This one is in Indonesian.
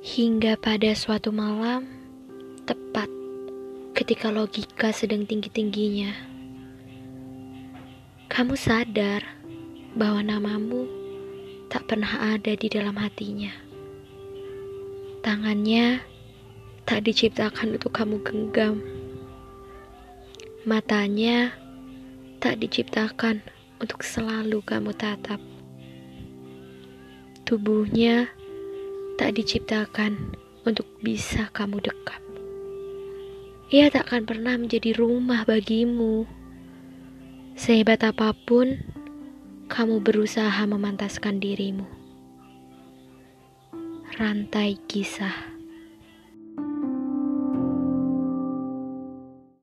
Hingga pada suatu malam, tepat ketika logika sedang tinggi-tingginya, kamu sadar bahwa namamu tak pernah ada di dalam hatinya. Tangannya tak diciptakan untuk kamu genggam. Matanya tak diciptakan untuk selalu kamu tatap. Tubuhnya tak diciptakan untuk bisa kamu dekap. Ia tak akan pernah menjadi rumah bagimu. Sehebat apa pun, kamu berusaha memantaskan dirimu. Rantai kisah.